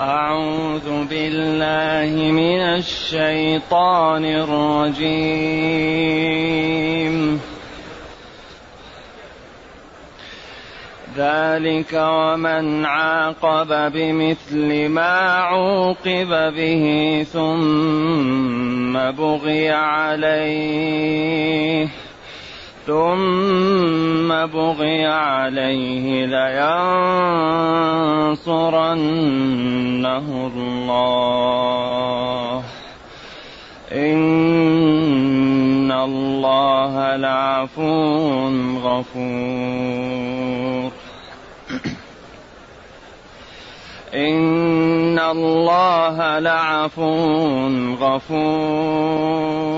أعوذ بالله من الشيطان الرجيم. ذلك ومن عاقب بمثل ما عوقب به ثم بغي عليه. ثم بغي عليه لينصرنه الله. إن الله لعفو غفور. إن الله لعفو غفور.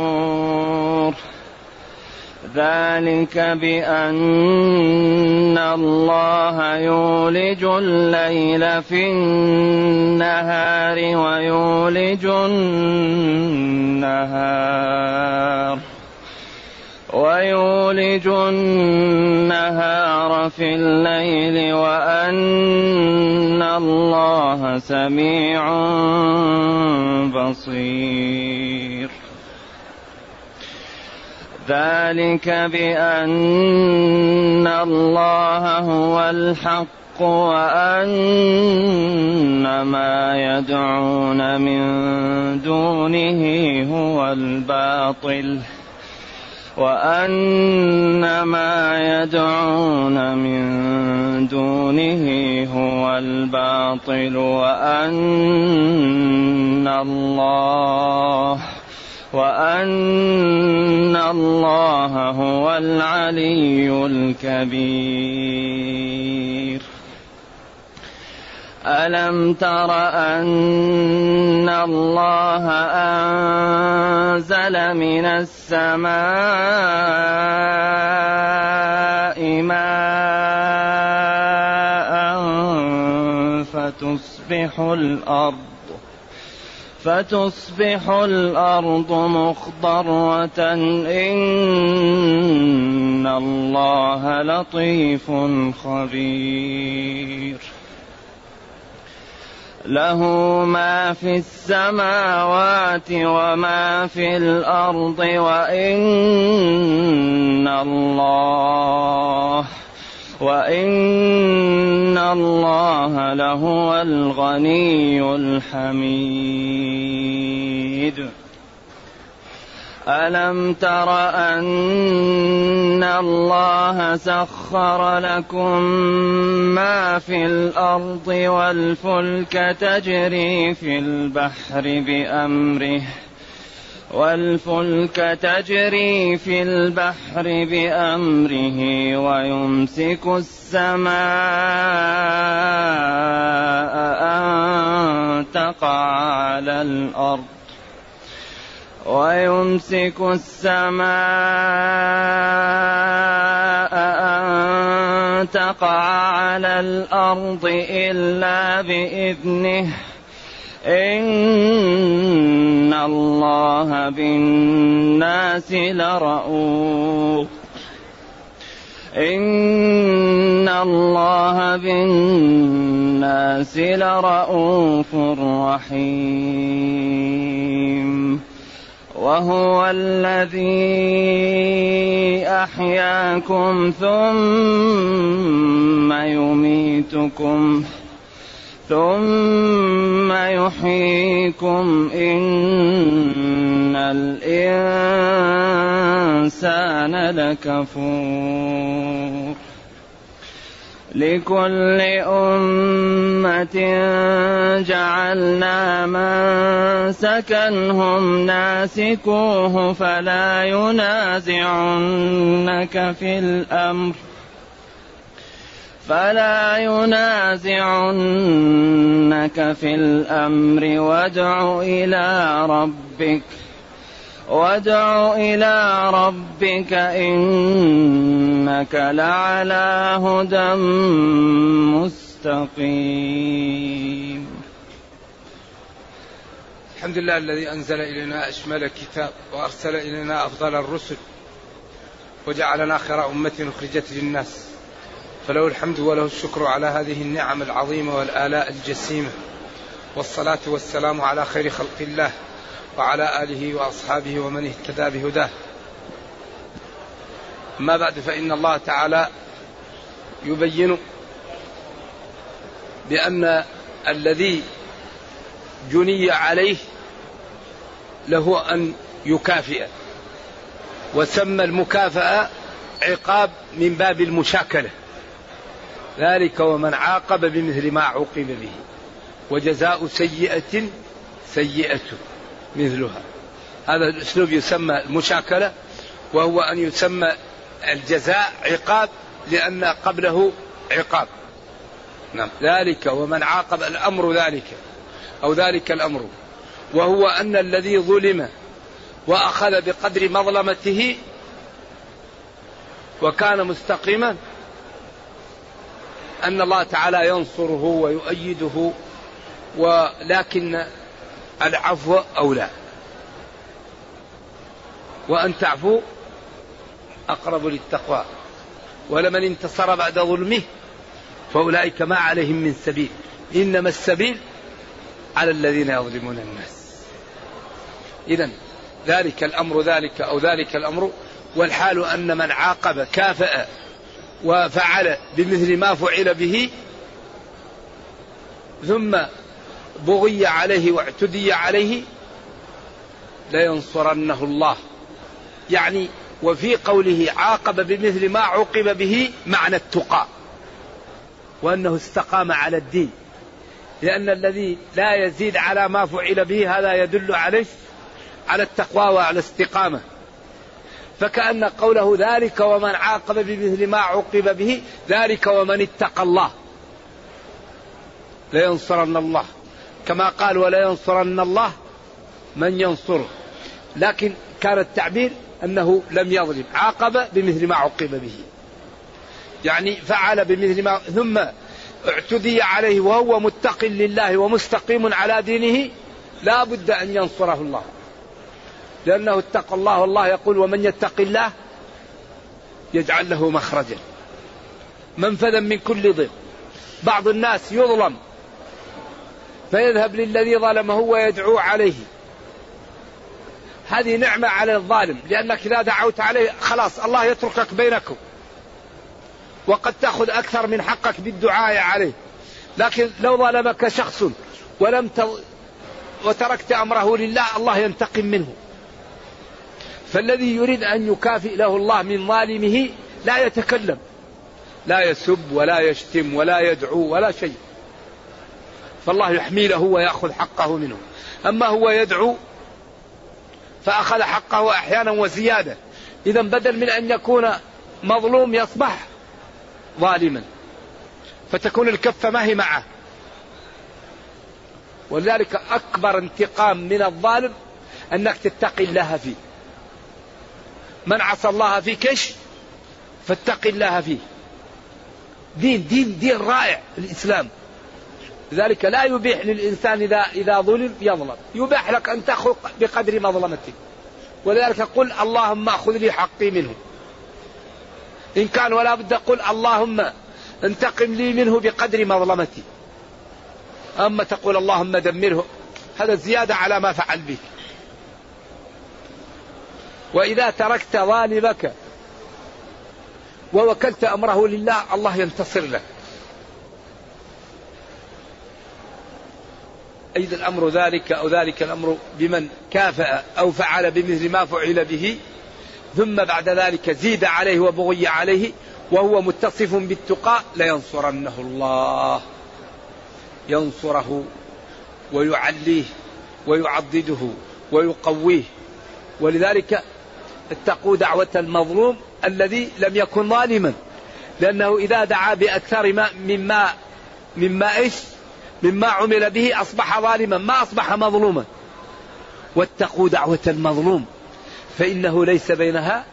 ذلك بأن الله يولج الليل في النهار ويولج النهار ويولج النهار في الليل وأن الله سميع بصير ذلك بأن الله هو الحق وأن ما يدعون من دونه هو الباطل وأن ما يدعون من دونه هو الباطل وأن الله وأن الله هو العلي الكبير. ألم تر أن الله أنزل من السماء ماء فتصبح الأرض فتصبح الأرض مخضرة إن الله لطيف خبير. له ما في السماوات وما في الأرض وإن الله وإن الله لهو الغني الحميد. ألم تر أن الله سخر لكم ما في الأرض والفلك تجري في البحر بأمره والفلك تجري في البحر بأمره ويمسك السماء أن تقع على الأرض ويمسك السماء أن تقع على الأرض إلا بإذنه إن الله بالناس لرؤوف إن الله بالناس لرؤوف رحيم. وهو الذي أحياكم ثم يميتكم يحييكم إن الإنسان لكفور لكل أمة جعلنا من سكنهم ناسكوه فلا ينازعنك في الأمر فلا ينازعنك في الأمر وادع إلى ربك وادع إلى ربك إنك لعلى هدى مستقيم. الحمد لله الذي أنزل إلينا أشمل الكتاب وأرسل إلينا أفضل الرسل وجعلنا خير أمة أخرجت للناس. فله الحمد وله الشكر على هذه النعم العظيمة والآلاء الجسيمة. والصلاة والسلام على خير خلق الله وعلى آله وأصحابه ومن اهتدى بهداه. أما بعد فإن الله تعالى يبين بأن الذي جني عليه له أن يكافئ وسمى المكافأة عقاب من باب المشاكلة. ذلك ومن عاقب بمثل ما عوقب به. وجزاء سيئة سيئة مثلها. هذا الأسلوب يسمى المشاكلة وهو أن يسمى الجزاء عقاب لأن قبله عقاب. نعم. ذلك ومن عاقب الأمر ذلك أو ذلك الأمر. وهو أن الذي ظلم وأخذ بقدر مظلمته وكان مستقيما أن الله تعالى ينصره ويؤيده ولكن العفو أولى. وأن تعفو أقرب للتقوى. ولمن انتصر بعد ظلمه فأولئك ما عليهم من سبيل. إنما السبيل على الذين يظلمون الناس. إذا ذلك الأمر ذلك أو ذلك الأمر والحال أن من عاقب كافأ وفعل بمثل ما فعل به ثم بغي عليه واعتدي عليه لينصرنه الله. يعني وفي قوله عاقب بمثل ما عوقب به معنى التقى وأنه استقام على الدين. لأن الذي لا يزيد على ما فعل به هذا يدل عليه على التقوى وعلى الاستقامة. فكأن قوله ذلك ومن عاقب بمثل ما عوقب به ذلك ومن اتقى الله. لينصرن الله. كما قال ولا ينصرن الله من ينصره. لكن كان التعبير أنه لم يظلم. عاقب بمثل ما عوقب به. يعني فعل بمثل ما ثم اعتدي عليه وهو متق لله ومستقيم على دينه لا بد أن ينصره الله. لأنه اتقى الله والله يقول ومن يتق الله يجعل له مخرجا. منفذا من كل ضيق بعض الناس يظلم فيذهب للذي ظلمه ويدعو عليه. هذه نعمة على الظالم. لأنك إذا دعوت عليه خلاص الله يتركك بينكم. وقد تأخذ أكثر من حقك بالدعاء عليه. لكن لو ظلمك شخص ولم ت... وتركت أمره لله الله ينتقم منه. فالذي يريد أن يكافئ له الله من ظالمه لا يتكلم. لا يسب ولا يشتم ولا يدعو ولا شيء. فالله يحمي له ويأخذ حقه منه. أما هو يدعو فأخذ حقه أحيانا وزيادة. إذا بدل من أن يكون مظلوم يصبح ظالما. فتكون الكفة ما هي معه. ولذلك أكبر انتقام من الظالم أنك تتقي الله فيه. من عصى الله فيك إيش فاتق الله فيه. دين دين دين رائع الإسلام. لذلك لا يبيح للإنسان إذا إذا ظلم يظلم. يباح لك أن تأخذ بقدر مظلمتك ولذلك قل اللهم أخذ لي حقي منه. إن كان ولا بد قل اللهم انتقم لي منه بقدر مظلمتي أما تقول اللهم دمره هذا زيادة على ما فعل بك وإذا تركت ظالمك ووكلت أمره لله الله ينتصر لك. أيضا الأمر ذلك أو ذلك الأمر بمن كافأ أو فعل بمثل ما فعل به ثم بعد ذلك زيد عليه وبغي عليه وهو متصف بالتقى لينصرنه الله. ينصره ويعليه ويعضده ويقويه. ولذلك اتقوا دعوة المظلوم الذي لم يكن ظالما. لأنه إذا دعا بأكثر ما مما مما إيش؟ مما عمل به أصبح ظالما ما أصبح مظلوما. واتقوا دعوة المظلوم فإنه ليس بينها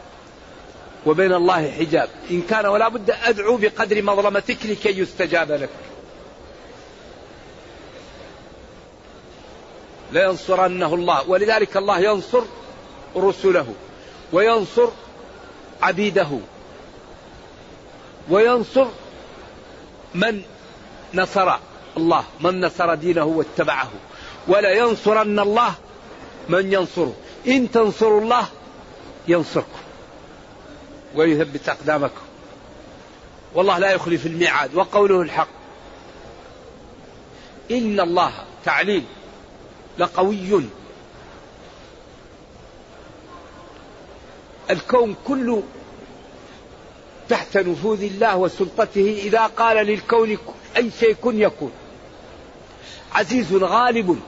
وبين الله حجاب. إن كان ولا بد أدعو بقدر مظلمتك لكي يستجاب لك. لينصرنه الله ولذلك الله ينصر رسله. وينصر عبيده. وينصر من نصر الله من نصر دينه واتبعه. ولا ينصرن الله من ينصره. إن تنصروا الله ينصركم ويثبت أقدامكم. والله لا يخلف الميعاد وقوله الحق. إن الله تعليل لقوي. الكون كله تحت نفوذ الله وسلطته إذا قال للكون أي شيء كن يكون. عزيز غالب.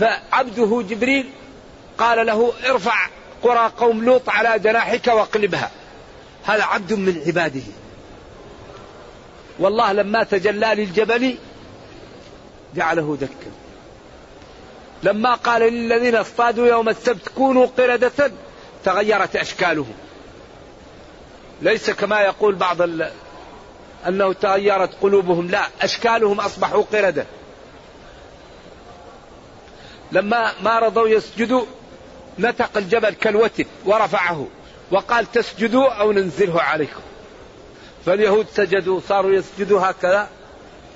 فعبده جبريل قال له ارفع قرى قوم لوط على جناحك واقلبها. هذا عبد من عباده. والله لما تجلى للجبل جعله دكا. لما قال للذين اصطادوا يوم السبت كونوا قردة تغيرت أشكالهم. ليس كما يقول بعض ال... أنه تغيرت قلوبهم لا أشكالهم أصبحوا قردة. لما ما رضوا يسجدوا نتق الجبل كالوتد ورفعه وقال تسجدوا أو ننزله عليكم. فاليهود سجدوا صاروا يسجدوا هكذا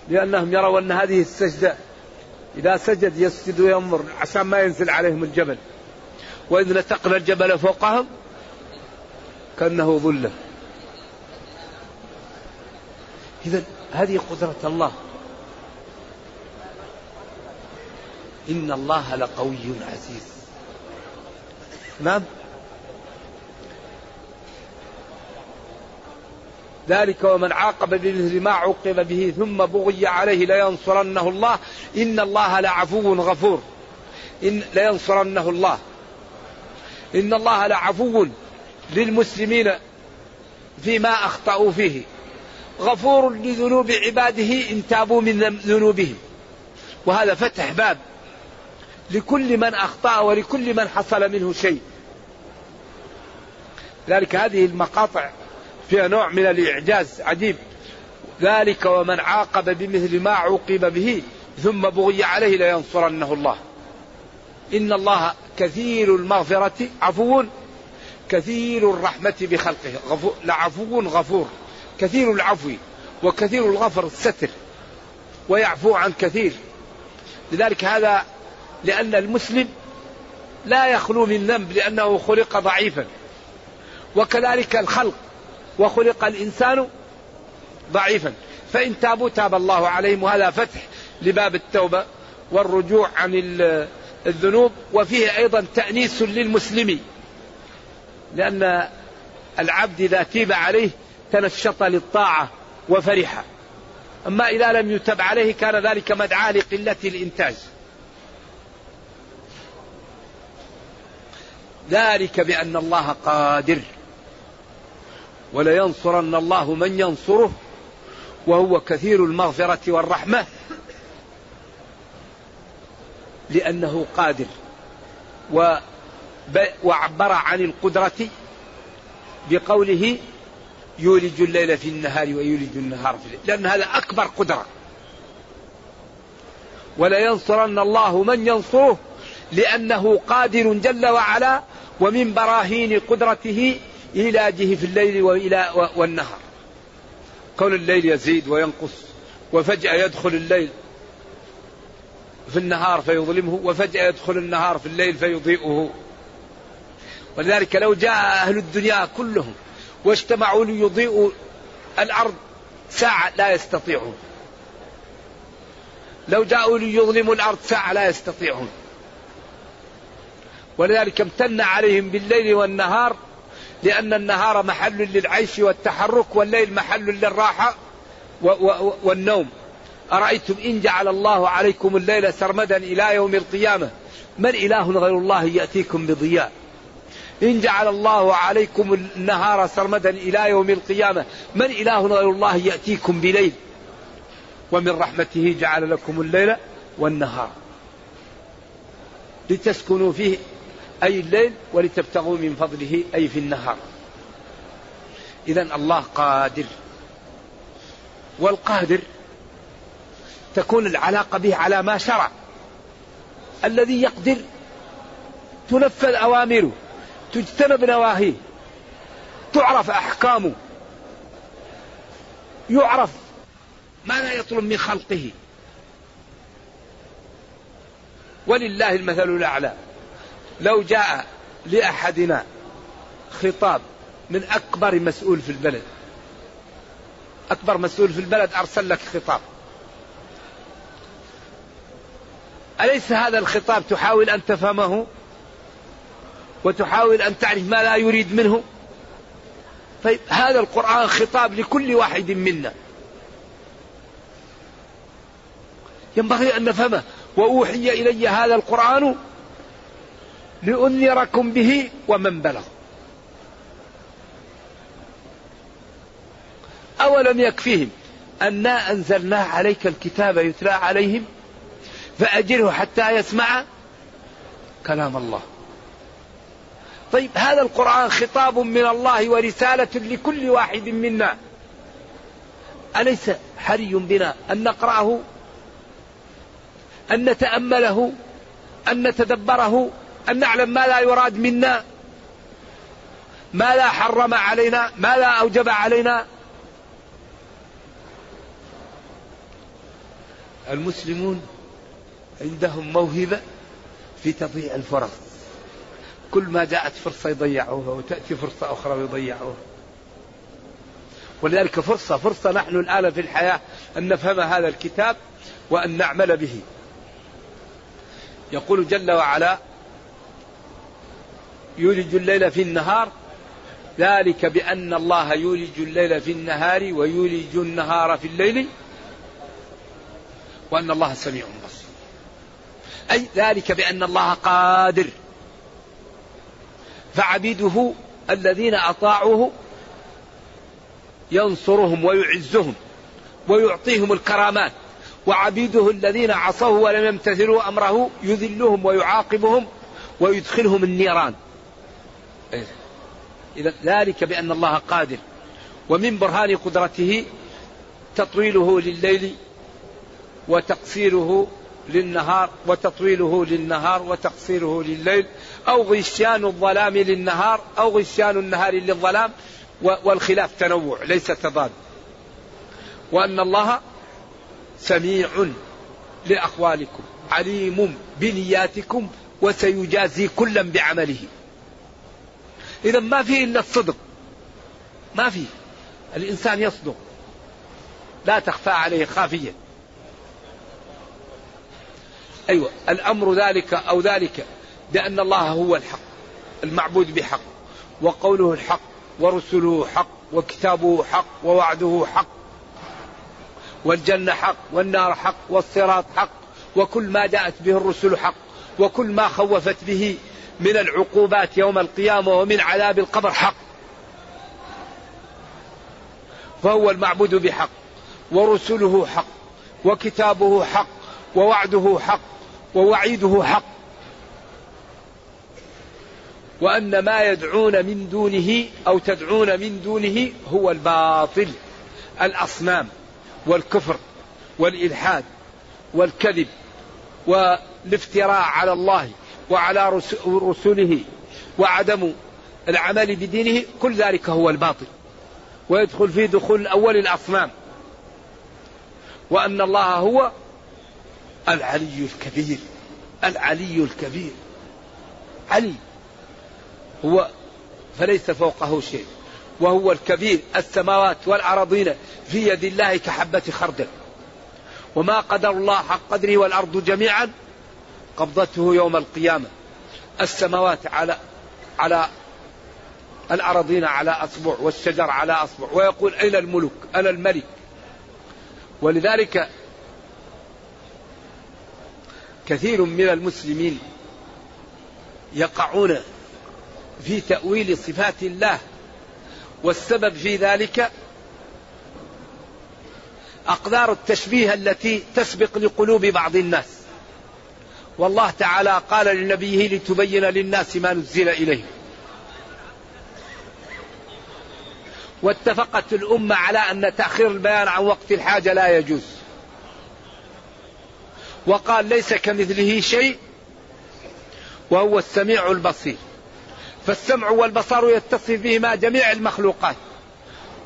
لأنهم يروا أن هذه السجدة إذا سجد يسجد وينظر عشان ما ينزل عليهم الجبل. وإذ نتقنا الجبل فوقهم كأنه ظلة. إذا هذه قدرة الله. إن الله لقوي عزيز. نعم؟ ذلك ومن عاقب بمثل ما عوقب به ثم بغي عليه لينصرنه الله. إن الله لعفو غفور. إن لينصرنه الله. إن الله لعفو للمسلمين فيما أخطأوا فيه. غفور لذنوب عباده إن تابوا من ذنوبهم وهذا فتح باب لكل من أخطأ ولكل من حصل منه شيء. ذلك هذه المقاطع فيها نوع من الإعجاز عجيب. ذلك ومن عاقب بمثل ما عوقب به ثم بغي عليه لينصرنه الله. إن الله كثير المغفرة عفو كثير الرحمة بخلقه. غفو لعفو غفور. كثير العفو وكثير الغفر الستر. ويعفو عن كثير. لذلك هذا لأن المسلم لا يخلو من ذنب لأنه خلق ضعيفا. وكذلك الخلق. وخلق الإنسان ضعيفا. فإن تابوا تاب الله عليهم وهذا فتح لباب التوبة والرجوع عن الذنوب. وفيه أيضا تأنيس للمسلم لأن العبد إذا تيب عليه تنشط للطاعة وفرح. أما إذا لم يتب عليه كان ذلك مدعاة لقلة الإنتاج. ذلك بأن الله قادر. ولينصرن الله من ينصره وهو كثير المغفرة والرحمة لأنه قادر وعبر عن القدرة بقوله يولج الليل في النهار ويولج النهار في الليل لأن هذا أكبر قدرة. ولينصرن الله من ينصره لأنه قادر جل وعلا ومن براهين قدرته إيلاجه في الليل وإلى والنهار. كون الليل يزيد وينقص وفجأة يدخل الليل في النهار فيظلمه وفجأة يدخل النهار في الليل فيضيئه. ولذلك لو جاء أهل الدنيا كلهم واجتمعوا ليضيئوا الأرض ساعة لا يستطيعون. لو جاءوا ليظلموا الأرض ساعة لا يستطيعون. ولذلك امتن عليهم بالليل والنهار لأن النهار محل للعيش والتحرك والليل محل للراحة والنوم. أرأيتم إن جعل الله عليكم الليل سرمدا إلى يوم القيامة؟ من إله غير الله يأتيكم بضياء؟ إن جعل الله عليكم النهار سرمدا إلى يوم القيامة من إله غير الله يأتيكم بليل؟ ومن رحمته جعل لكم الليل والنهار. لتسكنوا فيه أي الليل ولتبتغوا من فضله أي في النهار. إذا الله قادر. والقادر تكون العلاقة به على ما شرع. الذي يقدر تنفذ أوامره تجتنب نواهيه تعرف أحكامه يعرف ما لا يطلب من خلقه. ولله المثل الأعلى. لو جاء لأحدنا خطاب من أكبر مسؤول في البلد. أكبر مسؤول في البلد أرسل لك خطاب. أليس هذا الخطاب تحاول أن تفهمه؟ وتحاول أن تعرف ما لا يريد منه؟ طيب هذا القرآن خطاب لكل واحد منا. ينبغي أن نفهمه. وأوحي إلي هذا القرآن لأنذركم به ومن بلغ. أولم يكفيهم أنا أنزلنا عليك الكتاب يتلى عليهم فأجره حتى يسمع كلام الله. طيب هذا القرآن خطاب من الله ورسالة لكل واحد منا. أليس حري بنا أن نقرأه أن نتأمله أن نتدبره؟ أن نعلم ما لا يراد منا ما لا حرم علينا ما لا أوجب علينا. المسلمون عندهم موهبة في تضييع الفرص. كل ما جاءت فرصة يضيعوها وتأتي فرصة أخرى ويضيعوها ولذلك فرصة فرصة نحن الآن في الحياة أن نفهم هذا الكتاب وأن نعمل به. يقول جل وعلا يولج الليل في النهار. ذلك بأن الله يولج الليل في النهار ويولج النهار في الليل وأن الله سميع بصير. أي ذلك بأن الله قادر. فعبيده الذين أطاعوه ينصرهم ويعزهم ويعطيهم الكرامات. وعبيده الذين عصوه ولم يمتثلوا أمره يذلهم ويعاقبهم ويدخلهم النيران. إذا ذلك بأن الله قادر ومن برهان قدرته تطويله لليل وتقصيره للنهار وتطويله للنهار وتقصيره لليل أو غشيان الظلام للنهار أو غشيان النهار للظلام والخلاف تنوع ليس تضاد وأن الله سميع لأقوالكم عليم بنياتكم وسيجازي كلا بعمله. إذا ما في إلا الصدق. ما في الإنسان يصدق. لا تخفى عليه خافية. أيوة الأمر ذلك أو ذلك بأن الله هو الحق المعبود بحق وقوله الحق ورسله حق وكتابه حق ووعده حق والجنة حق والنار حق والصراط حق وكل ما جاءت به الرسل حق وكل ما خوفت به من العقوبات يوم القيامة ومن عذاب القبر حق. فهو المعبود بحق ورسله حق وكتابه حق ووعده حق ووعيده حق. وأن ما يدعون من دونه أو تدعون من دونه هو الباطل الأصنام والكفر والإلحاد والكذب والافتراء على الله. وعلى رسله وعدم العمل بدينه كل ذلك هو الباطل. ويدخل في دخول الأول الأصنام. وأن الله هو العلي الكبير العلي الكبير. علي. هو فليس فوقه شيء. وهو الكبير السماوات والأراضين في يد الله كحبة خردل. وما قدر الله حق قدره والأرض جميعا قبضته يوم القيامة. السماوات على على الأراضين على أصبع والشجر على أصبع. ويقول أين الملك؟ أنا الملك؟ ولذلك كثير من المسلمين يقعون في تأويل صفات الله. والسبب في ذلك أقدار التشبيه التي تسبق لقلوب بعض الناس. والله تعالى قال لنبيه لتبين للناس ما نزل إليه. واتفقت الأمة على أن تأخير البيان عن وقت الحاجة لا يجوز. وقال ليس كمثله شيء وهو السميع البصير. فالسمع والبصر يتصف بهما جميع المخلوقات.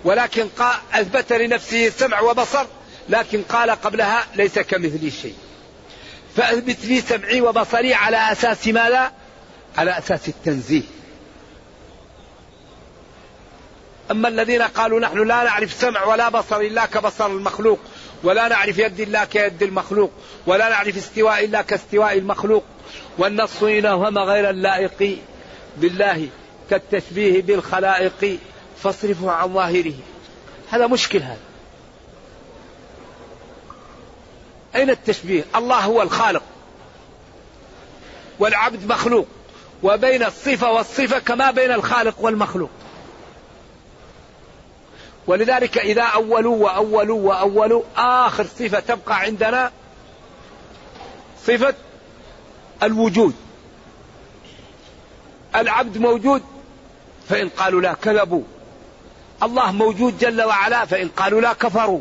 ولكن أثبت لنفسه سمع وبصر لكن قال قبلها ليس كمثلي شيء. فأثبت لي سمعي وبصري على أساس ماذا؟ على أساس التنزيه. أما الذين قالوا نحن لا نعرف سمع ولا بصر إلا كبصر المخلوق ولا نعرف يد الله كيد المخلوق ولا نعرف استواء إلا كاستواء المخلوق. والنص إن أوهم غير اللائق بالله كالتشبيه بالخلائق فاصرفه عن ظاهره. هذا مشكل هذا. أين التشبيه؟ الله هو الخالق. والعبد مخلوق. وبين الصفة والصفة كما بين الخالق والمخلوق. ولذلك إذا أولوا وأولوا وأولوا آخر صفة تبقى عندنا صفة الوجود. العبد موجود فإن قالوا لا كذبوا. الله موجود جل وعلا فإن قالوا لا كفروا.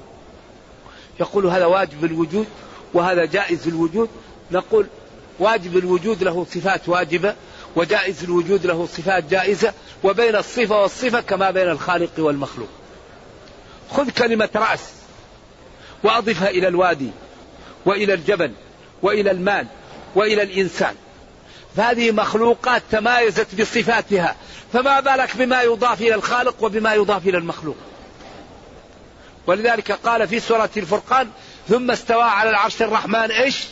يقول هذا واجب الوجود؟ وهذا جائز الوجود نقول واجب الوجود له صفات واجبة وجائز الوجود له صفات جائزة وبين الصفة والصفة كما بين الخالق والمخلوق. خذ كلمة رأس وأضفها إلى الوادي وإلى الجبل وإلى المال وإلى الإنسان. فهذه مخلوقات تمايزت بصفاتها فما بالك بما يضاف إلى الخالق وبما يضاف إلى المخلوق؟ ولذلك قال في سورة الفرقان ثم استوى على العرش الرحمن إيش؟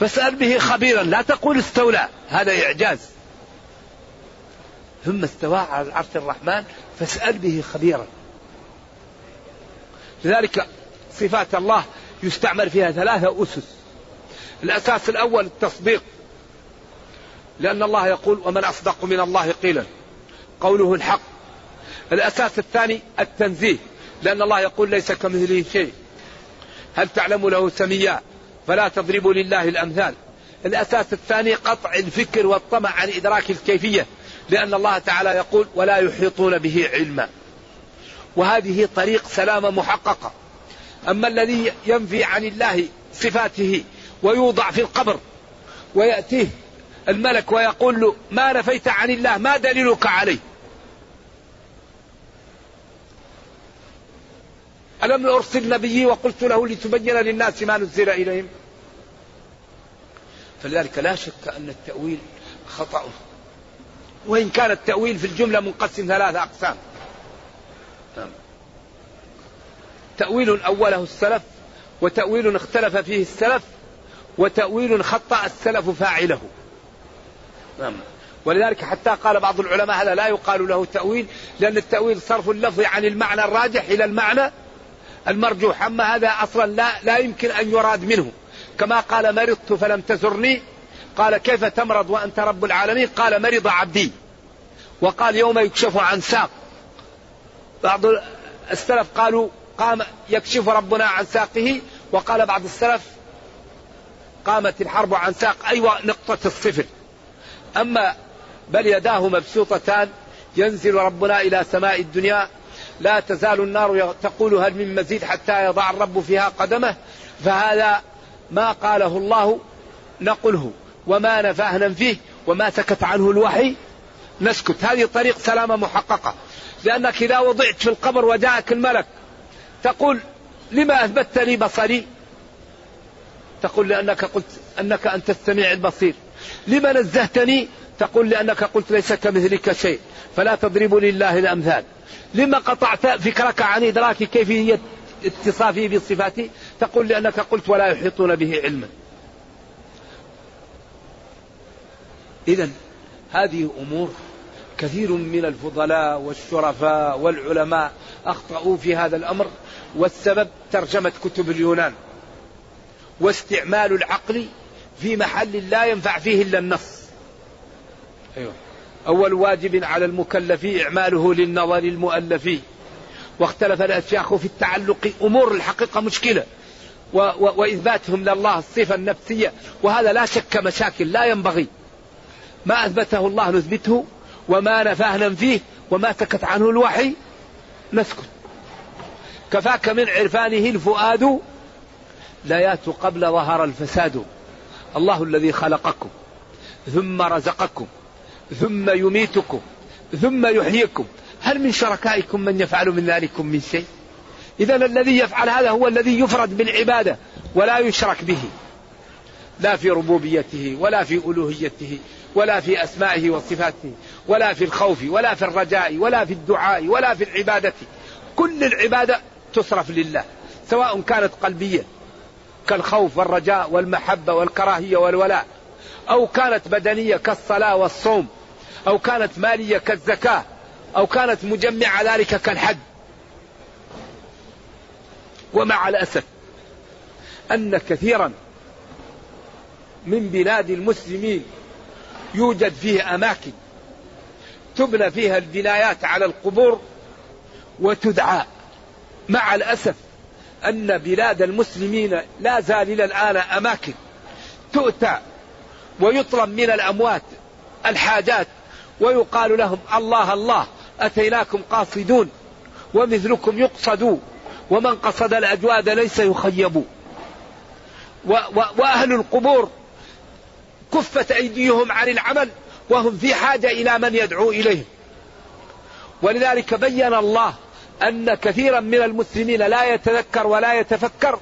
فاسأل به خبيرا لا تقول استولى هذا إعجاز. ثم استوى على العرش الرحمن فاسأل به خبيرا. لذلك صفات الله يستعمل فيها ثلاثة أسس. الأساس الأول التصديق. لأن الله يقول ومن أصدق من الله قيلا. قوله الحق. الأساس الثاني التنزيه. لأن الله يقول ليس كمثله شيء. هل تعلم له سميا؟ فلا تضربوا لله الأمثال. الأساس الثاني قطع الفكر والطمع عن إدراك الكيفية لأن الله تعالى يقول ولا يحيطون به علما. وهذه طريق سلامة محققة. أما الذي ينفي عن الله صفاته ويوضع في القبر ويأتيه الملك ويقول له ما نفيت عن الله ما دليلك عليه؟ ألم أرسل نبيي وقلت له لتبين للناس ما نزل إليهم؟ فلذلك لا شك أن التأويل خطأ. وإن كان التأويل في الجملة منقسم ثلاثة أقسام. تأويل أوله السلف وتأويل اختلف فيه السلف وتأويل خطأ السلف فاعله. نعم. ولذلك حتى قال بعض العلماء هذا لا يقال له تأويل لأن التأويل صرف اللفظ عن المعنى الراجح إلى المعنى المرجوح. أما هذا أصلا لا, لا يمكن أن يراد منه. كما قال مرضت فلم تزرني. قال كيف تمرض وأنت رب العالمين؟ قال مرض عبدي. وقال يوم يكشف عن ساق. بعض السلف قالوا قام يكشف ربنا عن ساقه. وقال بعض السلف قامت الحرب عن ساق. أيوة نقطة الصفر. أما بل يداه مبسوطتان ينزل ربنا إلى سماء الدنيا لا تزال النار تقول هل من مزيد حتى يضع الرب فيها قدمه؟ فهذا ما قاله الله نقله. وما نفاه ننفيه وما سكت عنه الوحي نسكت. هذه طريق سلامة محققة. لأنك إذا وضعت في القبر وجاءك الملك تقول لما أثبتت لي بصري؟ تقول لأنك قلت أنك أنت السميع البصير. لما نزهتني تقول لأنك قلت ليس كمثلك شيء فلا تضربوا لله الأمثال. لما قطعت فكرك عن إدراك كيفية اتصافه بصفاته تقول لأنك قلت ولا يحيطون به علما. إذا هذه أمور كثير من الفضلاء والشرفاء والعلماء أخطأوا في هذا الأمر والسبب ترجمة كتب اليونان. واستعمال العقل في محل لا ينفع فيه إلا النص. أيوه. أول واجب على المكلف إعماله للنظر المؤلف. واختلف الأشياخ في التعلق. أمور الحقيقة مشكلة. و و وإثباتهم لله الصفة النفسية. وهذا لا شك مشاكل لا ينبغي. ما أثبته الله نثبته. وما نفاه ننفيه. وما سكت عنه الوحي. نسكت. كفاك من عرفانه الفؤاد. لا قبل ظهر الفساد. الله الذي خلقكم. ثم رزقكم. ثم يميتكم ثم يحييكم. هل من شركائكم من يفعل من ذلكم من شيء؟ إذا الذي يفعل هذا هو الذي يفرد بالعبادة ولا يشرك به. لا في ربوبيته ولا في ألوهيته ولا في أسمائه وصفاته ولا في الخوف ولا في الرجاء ولا في الدعاء ولا في العبادة. كل العبادة تصرف لله سواء كانت قلبية كالخوف والرجاء والمحبة والكراهية والولاء. أو كانت بدنية كالصلاة والصوم أو كانت مالية كالزكاة أو كانت مجمعة ذلك كالحج. ومع الأسف أن كثيرا من بلاد المسلمين يوجد فيه أماكن تبنى فيها البنايات على القبور وتدعى. مع الأسف أن بلاد المسلمين لا زال إلى الآن أماكن تؤتى ويطلب من الأموات الحاجات ويقال لهم الله الله أتيناكم قاصدون ومثلكم يقصد ومن قصد الأجواد ليس يخيب. وأهل القبور كفت أيديهم عن العمل وهم في حاجة إلى من يدعو إليهم ولذلك بين الله أن كثيرا من المسلمين لا يتذكر ولا يتفكر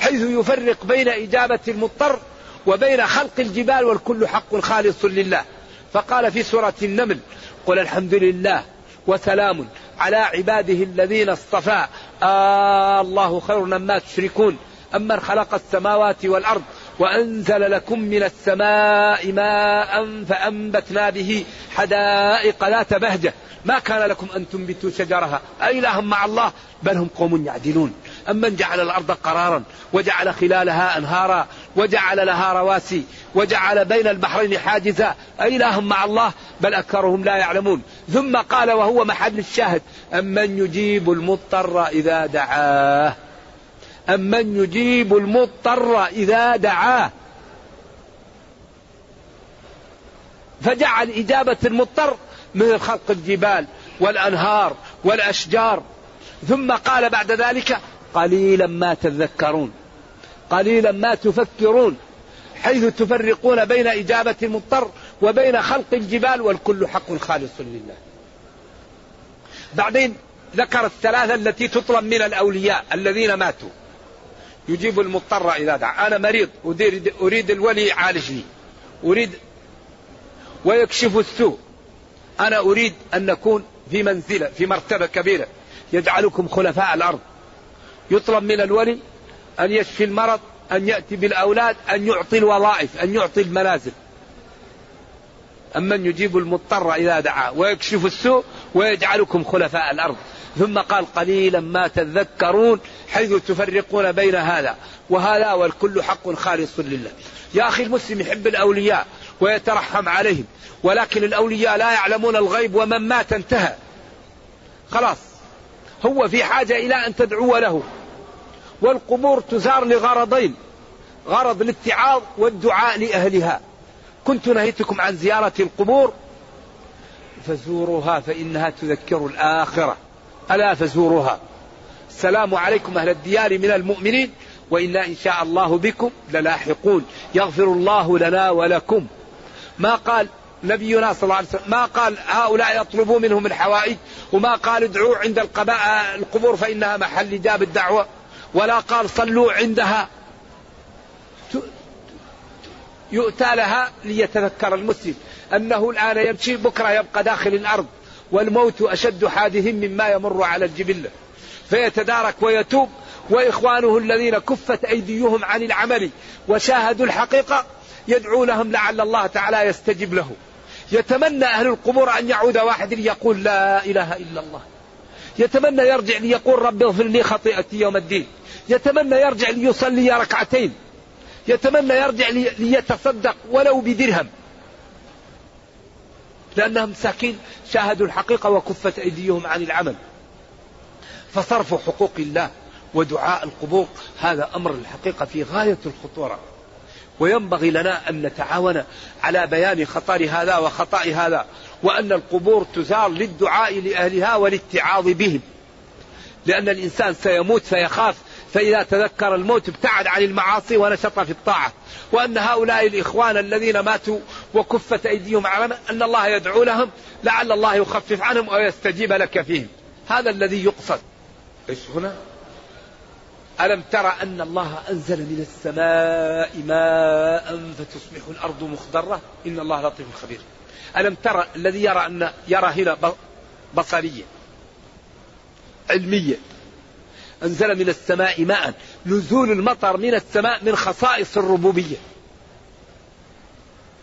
حيث يفرق بين إجابة المضطر وبين خلق الجبال والكل حق خالص لله. فقال في سورة النمل قل الحمد لله وسلام على عباده الذين اصطفى. آه الله خير مما تشركون. أمن خلق السماوات والأرض وأنزل لكم من السماء ماء فأنبتنا به حدائق ذات بهجة. ما كان لكم أن تنبتوا شجرها. أإله مع الله بل هم قوم يعدلون. أمن جعل الأرض قرارا وجعل خلالها أنهارا. وجعل لها رواسي وجعل بين البحرين حاجزا. أإله مع الله؟ بل أكثرهم لا يعلمون. ثم قال وهو محل الشاهد أمن يجيب المضطر إذا دعاه. أمن يجيب المضطر إذا دعاه. فجعل إجابة المضطر مثل خلق الجبال والأنهار والأشجار. ثم قال بعد ذلك قليلا ما تذكرون. قليلا ما تفكرون حيث تفرقون بين إجابة المضطر وبين خلق الجبال والكل حق خالص لله. بعدين ذكر الثلاثة التي تطلب من الأولياء الذين ماتوا. يجيب المضطر إذا دعا أنا مريض أريد, الولي يعالجني. أريد ويكشف السوء. أنا أريد أن نكون في منزلة في مرتبة كبيرة. يجعلكم خلفاء الأرض. يطلب من الولي أن يشفي المرض أن يأتي بالأولاد أن يعطي الوظائف أن يعطي المنازل. أمن يجيب المضطر إذا دعا ويكشف السوء ويجعلكم خلفاء الأرض. ثم قال قليلا ما تذكرون حيث تفرقون بين هذا وهذا والكل حق خالص لله. يا أخي المسلم يحب الأولياء ويترحم عليهم ولكن الأولياء لا يعلمون الغيب ومن مات انتهى. خلاص هو في حاجة إلى أن تدعو له. والقبور تزار لغرضين غرض الاتعاظ والدعاء لأهلها. كنت نهيتكم عن زيارة القبور؟ فزوروها فإنها تذكر الآخرة. ألا فزوروها. السلام عليكم أهل الديار من المؤمنين وإنا إن شاء الله بكم للاحقون. يغفر الله لنا ولكم. ما قال نبينا صلى الله عليه وسلم ما قال هؤلاء يطلبوا منهم الحوائج وما قال ادعوا عند القبور فإنها محل إجابة الدعوة. ولا قال صلوا عندها. يؤتى لها ليتذكر المسلم. أنه الآن يمشي بكرة يبقى داخل الأرض. والموت أشد حادث مما يمر على الجبلة فيتدارك ويتوب. وإخوانه الذين كفت أيديهم عن العمل وشاهدوا الحقيقة يدعو لهم لعل الله تعالى يستجب له. يتمنى أهل القبور أن يعود واحد ليقول لا إله إلا الله. يتمنى يرجع ليقول رب اغفر لي خطيئتي يوم الدين. يتمنى يرجع ليصلي ركعتين. يتمنى يرجع ليتصدق ولو بدرهم. لأنهم مساكين شاهدوا الحقيقة وكفت أيديهم عن العمل. فصرف حقوق الله ودعاء القبور هذا أمر الحقيقة في غاية الخطورة. وينبغي لنا أن نتعاون على بيان خطر هذا وخطأ هذا. وأن القبور تزار للدعاء لأهلها والاتعاظ بهم. لأن الإنسان سيموت فيخاف فإذا تذكر الموت ابتعد عن المعاصي ونشط في الطاعة. وأن هؤلاء الإخوان الذين ماتوا وكفت أيديهم على أن الله يدعو لهم لعل الله يخفف عنهم أو يستجيب لك فيهم. هذا الذي يقصد. إيش هنا؟ ألم ترى أن الله أنزل من السماء ماء فتصبح الأرض مخضرة؟ إن الله لطيف خبير. ألم ترى الذي يرى أن يرى هنا بصرية علمية. أنزل من السماء ماء نزول المطر من السماء من خصائص الربوبية.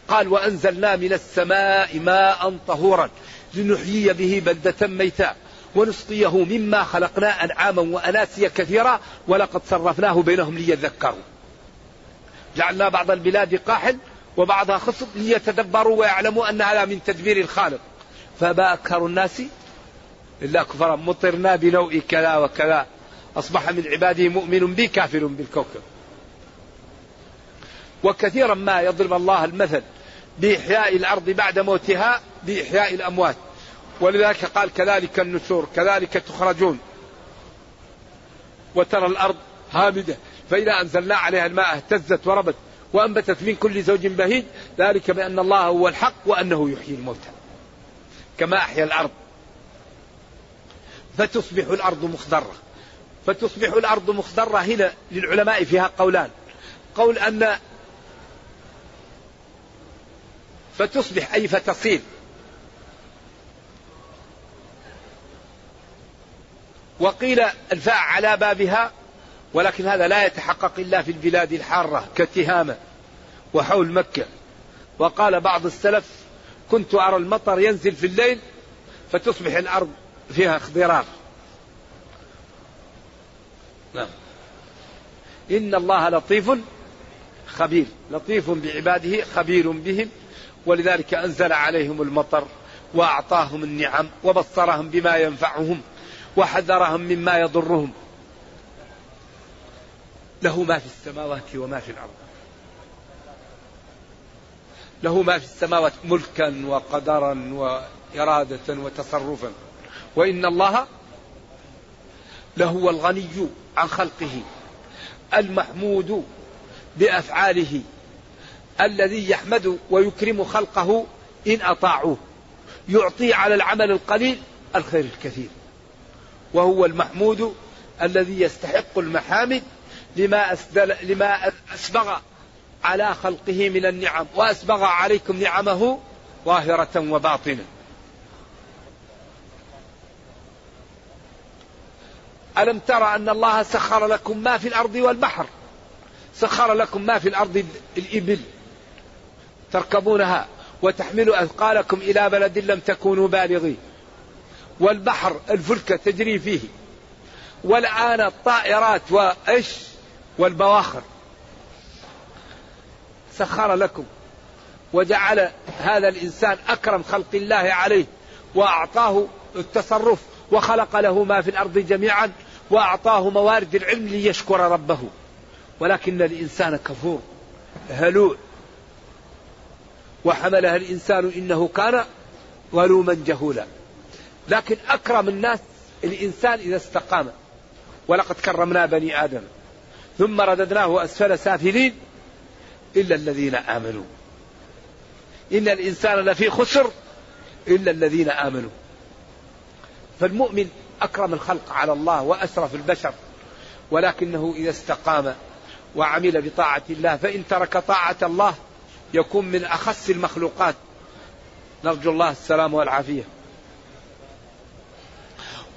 قال وأنزلنا من السماء ماء طهورا لنحيي به بلدة ميتا ونسقيه مما خلقنا أنعاما وأناسيا كثيرا ولقد صرفناه بينهم ليذكروا. جعلنا بعض البلاد قاحل وبعضها خصب ليتدبروا ويعلموا أن هذا من تدبير الخالق. فما أكثر الناس إلا كفرا مطرنا بنوء كذا وكذا. أصبح من عباده مؤمن بي كافر بالكوكب. وكثيرا ما يضرب الله المثل بإحياء الأرض بعد موتها بإحياء الأموات. ولذلك قال كذلك النشور كذلك تخرجون. وترى الأرض هامدة. فإذا أنزلنا عليها الماء اهتزت وربت. وأنبتت من كل زوج بهيج ذلك بأن الله هو الحق وأنه يحيي الموتى. كما أحيا الأرض. فتصبح الأرض مخضرة. فتصبح الأرض مخضرة هنا للعلماء فيها قولان. قول أن فتصبح أي فتصير. وقيل الفاء على بابها ولكن هذا لا يتحقق إلا في البلاد الحارة كتهامة وحول مكة. وقال بعض السلف كنت أرى المطر ينزل في الليل فتصبح الأرض فيها اخضرار. نعم. إن الله لطيف خبير. لطيف بعباده خبير بهم. ولذلك أنزل عليهم المطر وأعطاهم النعم وبصرهم بما ينفعهم وحذرهم مما يضرهم. له ما في السماوات وما في الأرض. له ما في السماوات ملكا وقدرا وإرادة وتصرفا. وإن الله لهو الغني عن خلقه المحمود بأفعاله الذي يحمد ويكرم خلقه إن أطاعوه. يعطي على العمل القليل الخير الكثير. وهو المحمود الذي يستحق المحامد لما أسدل لما أسبغ على خلقه من النعم وأسبغ عليكم نعمه ظاهرة وباطنة. ألم ترى أن الله سخر لكم ما في الأرض والبحر؟ سخر لكم ما في الأرض الإبل تركبونها وتحملوا أثقالكم إلى بلد لم تكونوا بالغين. والبحر الفلك تجري فيه. والآن الطائرات وإيش؟ والبواخر. سخر لكم وجعل هذا الإنسان أكرم خلق الله عليه وأعطاه التصرف وخلق له ما في الأرض جميعا وأعطاه موارد العلم ليشكر ربه. ولكن الإنسان كفور هلوع وحملها الإنسان إنه كان ظلوما جهولا. لكن أكرم الناس الإنسان إذا استقام. ولقد كرمنا بني آدم. ثم رددناه أسفل سافلين إلا الذين آمنوا. إن الإنسان لفي خسر إلا الذين آمنوا. فالمؤمن أكرم الخلق على الله وأشرف البشر ولكنه إذا استقام وعمل بطاعة الله فإن ترك طاعة الله يكون من أخس المخلوقات. نرجو الله السلام والعافية.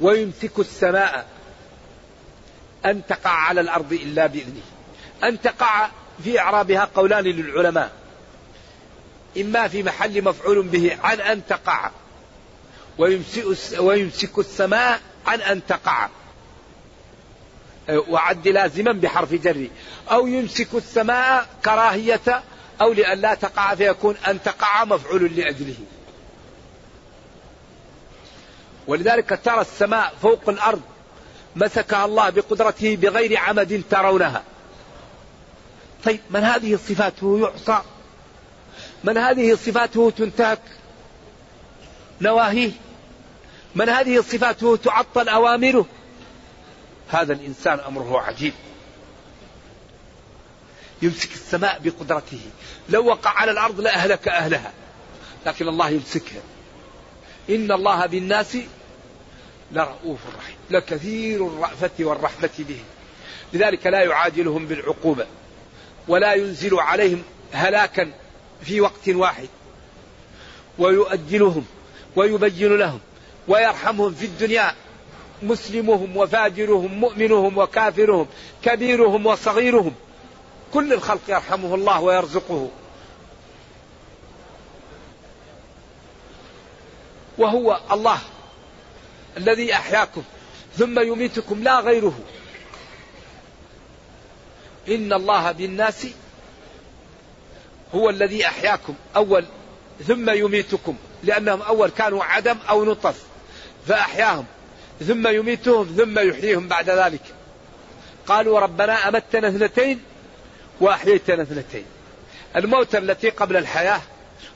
ويمسك السماء أن تقع على الأرض إلا بإذنه. أن تقع في إعرابها قولان للعلماء. إما في محل مفعول به عن أن تقع ويمسك, السماء عن أن تقع. وعد لازما بحرف جر. أو يمسك السماء كراهية أو لأن لا تقع فيكون أن تقع مفعول لأجله. ولذلك ترى السماء فوق الأرض مسكها الله بقدرته بغير عمد ترونها. طيب من هذه صفاته يعصى؟ من هذه صفاته تنتهك نواهيه؟ من هذه صفاته تعطل أوامره؟ هذا الإنسان أمره عجيب. يمسك السماء بقدرته. لو وقع على الأرض لأهلك أهلها لكن الله يمسكها. إن الله بالناس لرؤوف رحيم لكثير الرأفة والرحمة به. لذلك لا يعاجلهم بالعقوبة ولا ينزل عليهم هلاكا في وقت واحد. ويؤجلهم ويبين لهم ويرحمهم في الدنيا. مسلمهم وفاجرهم مؤمنهم وكافرهم كبيرهم وصغيرهم. كل الخلق يرحمه الله ويرزقه. وهو الله. الذي أحياكم ثم يميتكم لا غيره. إن الله بالناس هو الذي أحياكم أول ثم يميتكم لأنهم أول كانوا عدم أو نطف فأحياهم ثم يميتهم ثم يحييهم بعد ذلك. قالوا ربنا أمتنا اثنتين وأحييتنا اثنتين. الموت التي قبل الحياة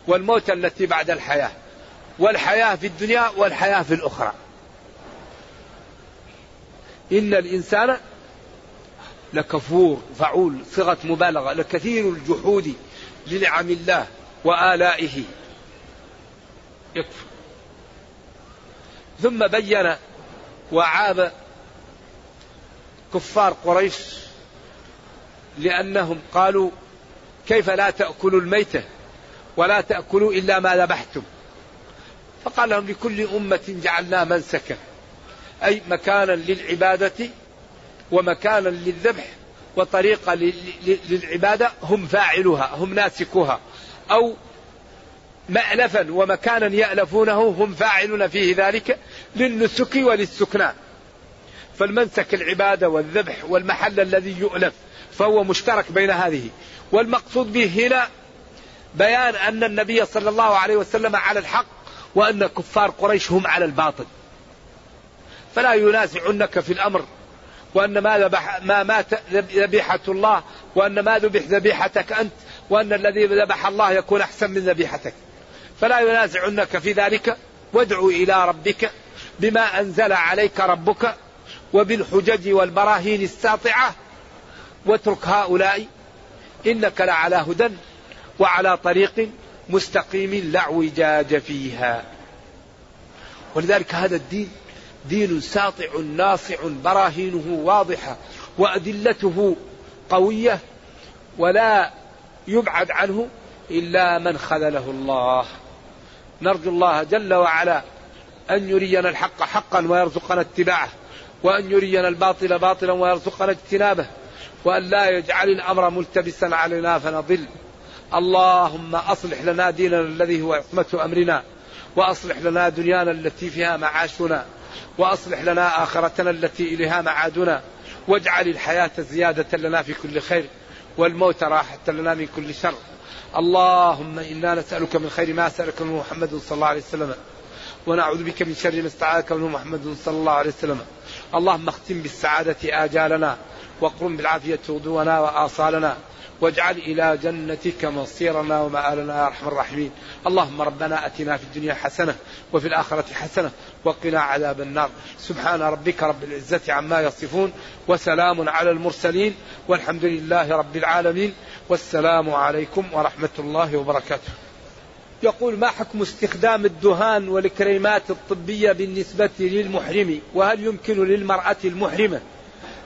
والموت التي بعد الحياة والحياة في الدنيا والحياة في الأخرى. ان الإنسان لكفور فعول صيغة مبالغة لكثير الجحود لنعم الله وآلائه. يكفر. ثم بين وعاب كفار قريش لأنهم قالوا كيف لا تأكلوا الميتة ولا تأكلوا إلا ما ذبحتم؟ فقال لهم لكل أمة جعلنا منسكا. أي مكانا للعبادة ومكانا للذبح وطريقة للعبادة هم فاعلها هم ناسكوها. أو مألفا ومكانا يألفونه هم فاعلون فيه ذلك للنسك وللسكنى. فالمنسك العبادة والذبح والمحل الذي يؤلف فهو مشترك بين هذه. والمقصود به هنا بيان أن النبي صلى الله عليه وسلم على الحق وأن كفار قريش هم على الباطل. فلا ينازعنك في الأمر. وأن ما ذبح ما مات ذبيحة الله وأن ما ذبح ذبيحتك أنت وأن الذي ذبح الله يكون أحسن من ذبيحتك. فلا ينازعنك في ذلك. وادع إلى ربك بما أنزل عليك ربك وبالحجج والبراهين الساطعة. واترك هؤلاء إنك لعلى هدى وعلى طريق مستقيم لا اعوجاج فيها. ولذلك هذا الدين دين ساطع ناصع براهينه واضحة وأدلته قوية ولا يبعد عنه إلا من خذله الله. نرجو الله جل وعلا أن يرينا الحق حقا ويرزقنا اتباعه وأن يرينا الباطل باطلا ويرزقنا اجتنابه وأن لا يجعل الأمر ملتبسا علينا فنضل. اللهم أصلح لنا ديننا الذي هو عصمة أمرنا وأصلح لنا دنيانا التي فيها معاشنا. وأصلح لنا آخرتنا التي إليها معادنا. واجعل الحياة زيادة لنا في كل خير والموت راحة لنا من كل شر. اللهم إنا نسألك من خير ما سألك منه محمد صلى الله عليه وسلم. ونعوذ بك من شر ما استعاذك منه محمد صلى الله عليه وسلم. اللهم اختم بالسعادة آجالنا واقرم بالعافية غدونا وآصالنا. واجعل إلى جنتك مصيرنا ومآلنا يا أرحم الراحمين. اللهم ربنا أتنا في الدنيا حسنة وفي الآخرة حسنة وقنا عذاب النار. سبحان ربك رب العزة عما يصفون وسلام على المرسلين والحمد لله رب العالمين. والسلام عليكم ورحمة الله وبركاته. يقول ما حكم استخدام الدهان والكريمات الطبية بالنسبة للمحرم؟ وهل يمكن للمرأة المحرمة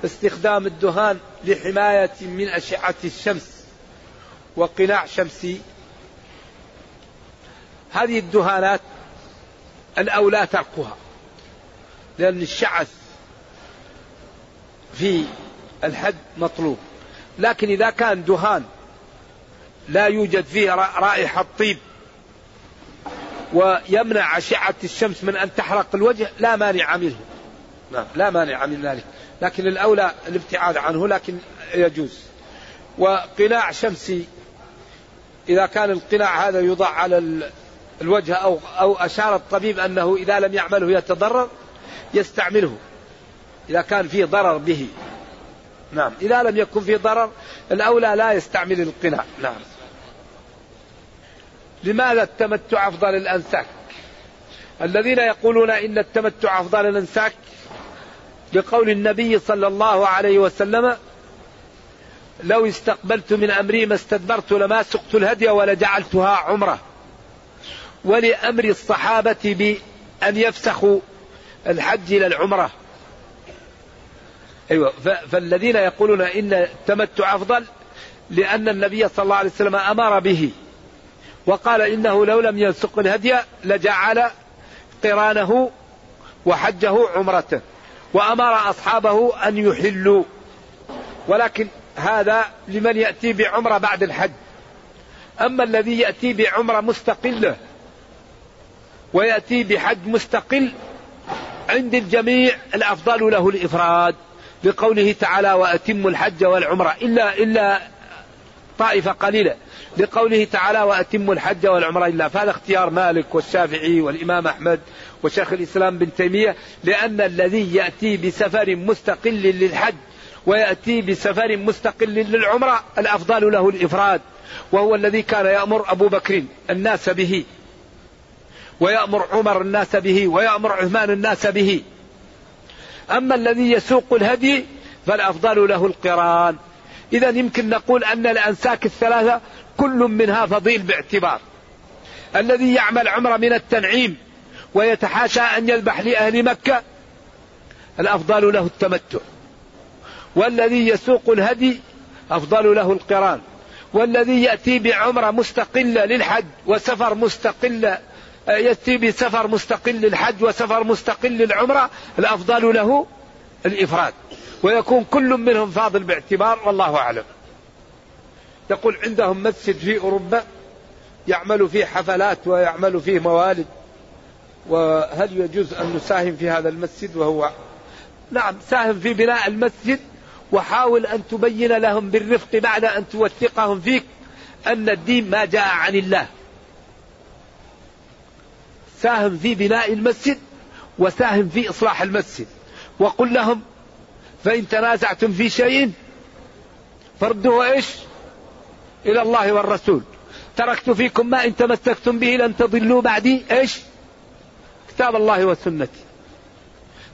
استخدام الدهان لحماية من أشعة الشمس وقناع شمسي. هذه الدهانات الأولى تركها لأن الشعث في الحد مطلوب. لكن إذا كان دهان لا يوجد فيه رائحة طيب ويمنع أشعة الشمس من أن تحرق الوجه لا مانع منه. نعم. لا مانع من ذلك. لكن الأولى الابتعاد عنه لكن يجوز. وقناع شمسي إذا كان القناع هذا يوضع على الوجه أو أو أشار الطبيب أنه إذا لم يعمله يتضرر يستعمله. إذا كان فيه ضرر به. نعم. إذا لم يكن فيه ضرر الأولى لا يستعمل القناع. نعم. لماذا التمتع أفضل الأنساك؟ الذين يقولون إن التمتع أفضل الأنساك لقول النبي صلى الله عليه وسلم لو استقبلت من أمري ما استدبرت لما سقت الهدي ولجعلتها عمرة. ولأمر الصحابة بأن يفسخوا الحج إلى العمرة. أيوة فالذين يقولون إن التمتع أفضل لأن النبي صلى الله عليه وسلم أمر به. وقال إنه لو لم يسق الهدي لجعل قرانه وحجه عمرته. وأمر أصحابه أن يحلوا. ولكن هذا لمن يأتي بعمرة بعد الحج. أما الذي يأتي بعمرة مستقلة ويأتي بحج مستقل عند الجميع الأفضل له الإفراد لقوله تعالى وأتم الحج والعمرة إلا إلا طائفة قليلة. لقوله تعالى وأتم الحج والعمرة إلا فهذا اختيار مالك والشافعي والإمام أحمد. وشيخ الإسلام بن تيمية لأن الذي يأتي بسفر مستقل للحج ويأتي بسفر مستقل للعمرة الأفضل له الإفراد وهو الذي كان يأمر أبو بكر الناس به ويأمر عمر الناس به ويأمر عثمان الناس به. أما الذي يسوق الهدي فالأفضل له القران. إذا يمكن نقول أن الأنساك الثلاثة كل منها فضيل باعتبار. الذي يعمل عمرة من التنعيم ويتحاشى أن يذبح لأهل مكة. الأفضل له التمتع. والذي يسوق الهدي أفضل له القران. والذي يأتي بعمرة مستقلة للحج وسفر مستقل يأتي بسفر مستقل للحج وسفر مستقل للعمرة الأفضل له الإفراد. ويكون كل منهم فاضل باعتبار والله أعلم. يقول عندهم مسجد في أوروبا يعمل فيه حفلات ويعمل فيه موالد. وهل يجوز أن نساهم في هذا المسجد وهو نعم ساهم في بناء المسجد وحاول أن تبين لهم بالرفق بعد أن توثقهم فيك أن الدين ما جاء عن الله. ساهم في بناء المسجد وساهم في إصلاح المسجد. وقل لهم فإن تنازعتم في شيء فردوه إيش؟ إلى الله والرسول. تركت فيكم ما إن تمسكتم به لن تضلوا بعدي إيش؟ كتاب الله وسنتي.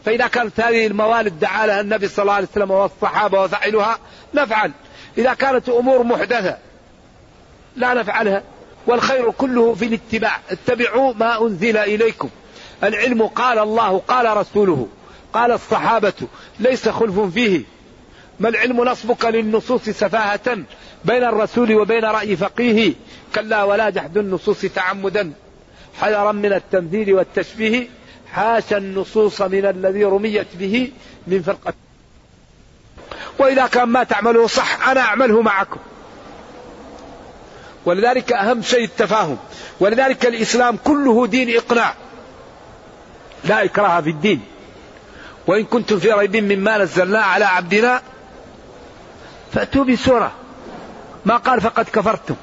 فإذا كانت هذه الموالد دعا لها النبي صلى الله عليه وسلم والصحابة وفعلها نفعل. إذا كانت أمور محدثة لا نفعلها. والخير كله في الاتباع. اتبعوا ما أنزل إليكم. العلم قال الله قال رسوله قال الصحابة ليس خلف فيه. ما العلم نصبك للنصوص سفاهة بين الرسول وبين رأي فقيه؟ كلا ولا جحد النصوص تعمدا. حذرا من التمثيل والتشبيه حاشا النصوص من الذي رميت به من فرقة. وإذا كان ما تعمله صح أنا أعمله معكم. ولذلك أهم شيء التفاهم. ولذلك الإسلام كله دين إقناع. لا إكراه في الدين. وإن كنتم في ريب مما نزلنا على عبدنا فأتوا بسورة. ما قال فقد كفرتم.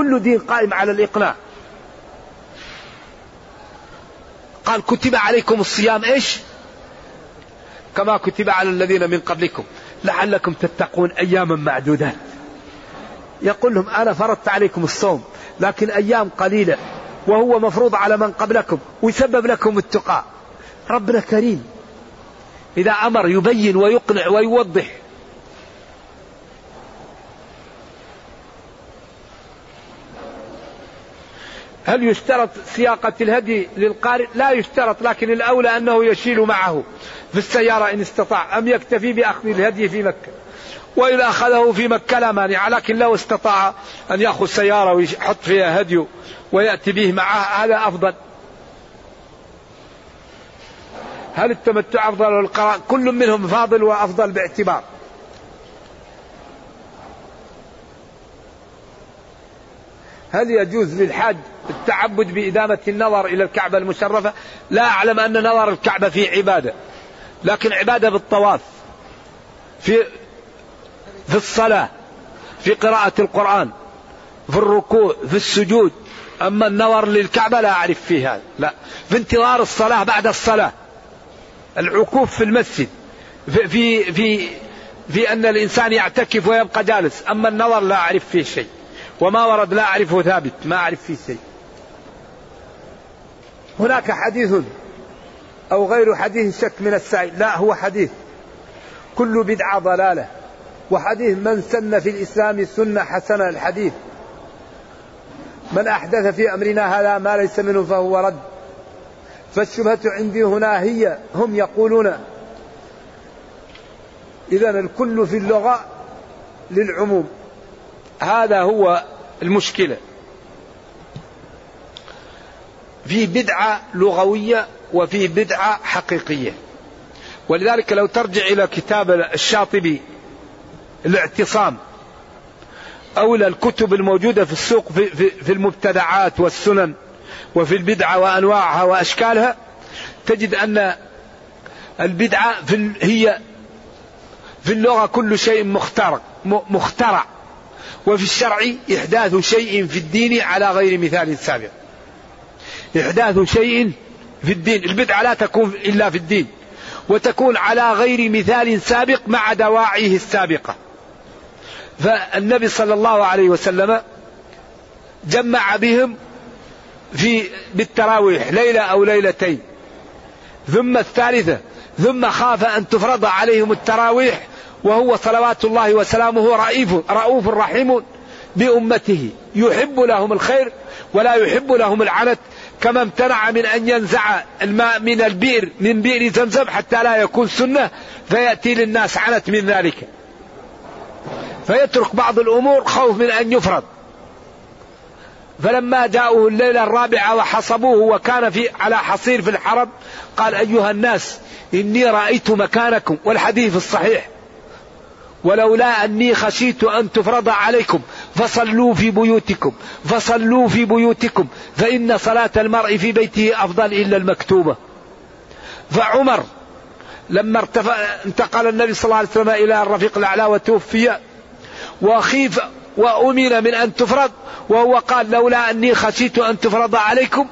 كل دين قائم على الإقناع قال كتب عليكم الصيام إيش؟ كما كتب على الذين من قبلكم. لعلكم تتقون أياما معدودات. يقول لهم أنا فرضت عليكم الصوم لكن أيام قليلة وهو مفروض على من قبلكم ويسبب لكم التقى ربنا كريم. إذا أمر يبين ويقنع ويوضح. هل يشترط سياقة الهدي للقارئ؟ لا يشترط لكن الأولى أنه يشيل معه في السيارة إن استطاع. أم يكتفي بأخذ الهدي في مكة؟ وإذا أخذه في مكة لا مانع لكن لو استطاع أن يأخذ سيارة ويحط فيها هدي ويأتي به معه هذا أفضل. هل التمتع أفضل ولا القراء كل منهم فاضل وأفضل باعتبار. هل يجوز للحاج التعبد بإدامة النظر إلى الكعبة المشرفة؟ لا أعلم أن نظر الكعبة فيه عبادة لكن عبادة بالطواف في في الصلاة في قراءة القرآن في الركوع في السجود. أما النظر للكعبة لا أعرف فيه هذا لا. في انتظار الصلاة بعد الصلاة. العكوف في المسجد في في في, في أن الإنسان يعتكف ويبقى جالس. أما النظر لا أعرف فيه شيء. وما ورد لا أعرفه ثابت ما أعرف فيه شيء. هناك حديث أو غير حديث شك من السائل لا هو حديث. كل بدعة ضلالة. وحديث من سن في الإسلام سنة حسنة الحديث. من أحدث في أمرنا هذا ما ليس منه فهو رد. فالشبهة عندي هنا هي هم يقولون إذا الكل في اللغة للعموم. هذا هو المشكلة. في بدعة لغوية وفي بدعة حقيقية. ولذلك لو ترجع إلى كتاب الشاطبي الاعتصام أو إلى الكتب الموجودة في السوق في, في, في المبتدعات والسنن وفي البدعة وأنواعها وأشكالها تجد أن البدعة في هي في اللغة كل شيء مخترع مخترع. وفي الشرع إحداث شيء في الدين على غير مثال سابق. إحداث شيء في الدين البدعة لا تكون إلا في الدين وتكون على غير مثال سابق مع دواعيه السابقة. فالنبي صلى الله عليه وسلم جمع بهم في بالتراويح ليلة أو ليلتين ثم الثالثة ثم خاف أن تفرض عليهم التراويح وهو صلوات الله وسلامه رئيف رؤوف رحيم بأمته. يحب لهم الخير ولا يحب لهم العنت كما امتنع من أن ينزع الماء من البئر من بئر زمزم حتى لا يكون سنة فيأتي للناس عنت من ذلك. فيترك بعض الأمور خوف من أن يفرض فلما جاءوه الليلة الرابعة وحصبوه وكان في على حصير في الحرم قال أيها الناس إني رأيت مكانكم والحديث الصحيح. ولولا أني خشيت أن تفرض عليكم فصلوا في بيوتكم فصلوا في بيوتكم فإن صلاة المرء في بيته أفضل إلا المكتوبة. فعمر لما ارتفع انتقل النبي صلى الله عليه وسلم إلى الرفيق الأعلى وتوفي وخيف وأمن من أن تفرض وهو قال لولا أني خشيت أن تفرض عليكم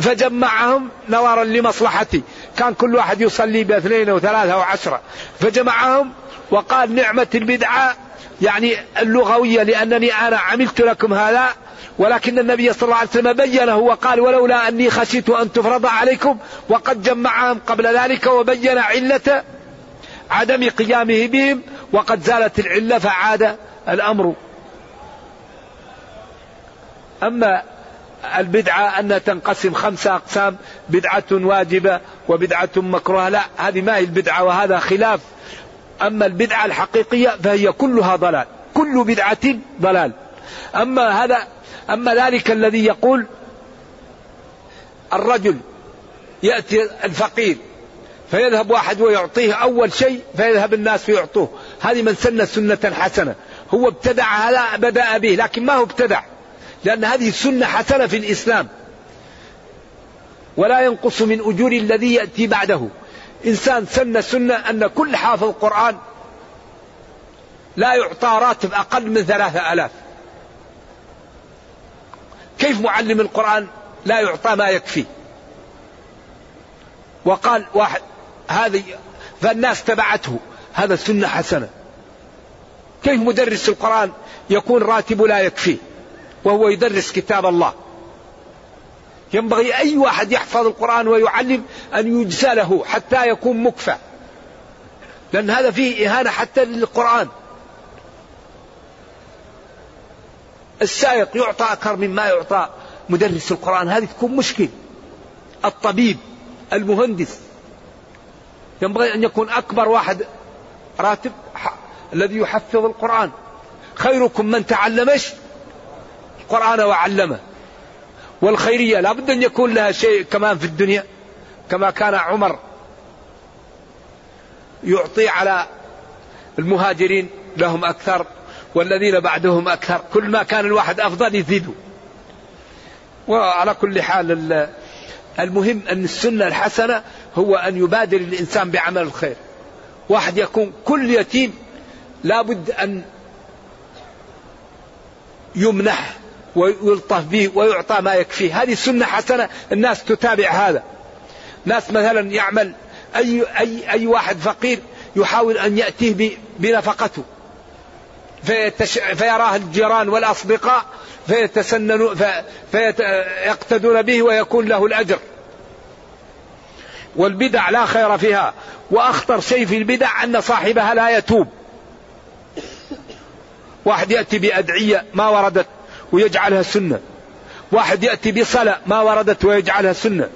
فجمعهم نظرا لمصلحتي. كان كل واحد يصلي باثنين أو ثلاثة أو عشرة فجمعهم وقال نعمة البدعة يعني اللغوية لأنني أنا عملت لكم هذا ولكن النبي صلى الله عليه وسلم بينه وقال ولولا أني خشيت أن تفرض عليكم وقد جمعهم قبل ذلك وبين علة عدم قيامه بهم وقد زالت العلة فعاد الأمر. أما البدعة أن تنقسم خمسة أقسام بدعة واجبة وبدعة مكروهة لا هذه ما هي البدعة وهذا خلاف. أما البدعة الحقيقية فهي كلها ضلال. كل بدعة ضلال. أما هذا أما ذلك الذي يقول الرجل يأتي الفقير فيذهب واحد ويعطيه أول شيء فيذهب الناس ويعطوه. هذه من سن سنة حسنة. هو ابتدع هذا بدأ به لكن ما هو ابتدع؟ لأن هذه سنة حسنة في الإسلام. ولا ينقص من أجور الذي يأتي بعده. إنسان سن سنة أن كل حافظ قرآن لا يعطى راتب أقل من ثلاثة ألاف. كيف معلم القرآن لا يعطى ما يكفي؟ وقال واحد هذه فالناس تبعته هذا سنة حسنة. كيف مدرس القرآن يكون راتب لا يكفي؟ وهو يدرس كتاب الله. ينبغي أي واحد يحفظ القرآن ويعلم أن يجزى له حتى يكون مكفى. لأن هذا فيه إهانة حتى للقرآن. السائق يعطى أكثر مما يعطى مدرس القرآن. هذه تكون مشكل الطبيب المهندس. ينبغي أن يكون أكبر واحد راتب الذي يحفظ القرآن. خيركم من تعلمش القرآن وعلمه. والخيرية لابد أن يكون لها شيء كمان في الدنيا كما كان عمر يعطي على المهاجرين لهم أكثر والذين بعدهم أكثر. كل ما كان الواحد أفضل يزيدوا وعلى كل حال المهم أن السنة الحسنة هو أن يبادر الإنسان بعمل الخير. واحد يكون كل يتيم لابد أن يمنح ويلطف به ويعطى ما يكفيه. هذه سنة حسنة الناس تتابع هذا. ناس مثلا يعمل أي, أي, أي واحد فقير يحاول أن يأتيه بنفقته. فيتش... فيراه الجيران والأصدقاء فيتسننوا في... فيقتدون به ويكون له الأجر. والبدع لا خير فيها. وأخطر شيء في البدع أن صاحبها لا يتوب. واحد يأتي بأدعية ما وردت. ويجعلها سنة. واحد يأتي بصلاة ما وردت ويجعلها سنة.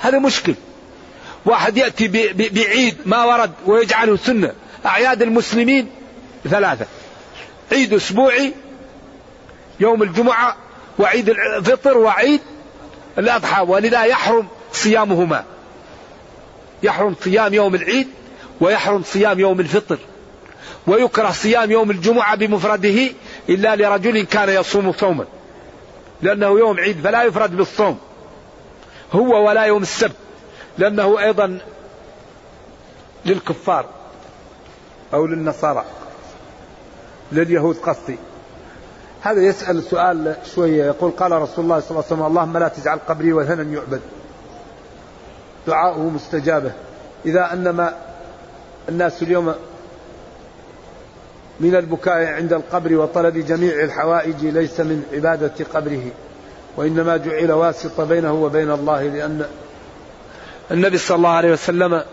هذا مشكل. واحد يأتي بعيد ما ورد ويجعله سنة. أعياد المسلمين ثلاثة. عيد أسبوعي يوم الجمعة وعيد الفطر وعيد الأضحى. ولذا يحرم صيامهما. يحرم صيام يوم العيد ويحرم صيام يوم الفطر. ويكره صيام يوم الجمعة بمفرده إلا لرجل كان يصوم صوما. لأنه يوم عيد فلا يفرد بالصوم. هو ولا يوم السبت. لأنه أيضا للكفار أو للنصارى. لليهود قصدي. هذا يسأل سؤال شوية. يقول قال رسول الله صلى الله عليه وسلم اللهم لا تجعل قبري وثنا يعبد. دعاؤه مستجابة. إذا أنما الناس اليوم من البكاء عند القبر وطلب جميع الحوائج ليس من عبادة قبره. وإنما جعل واسطة بينه وبين الله لأن النبي صلى الله عليه وسلم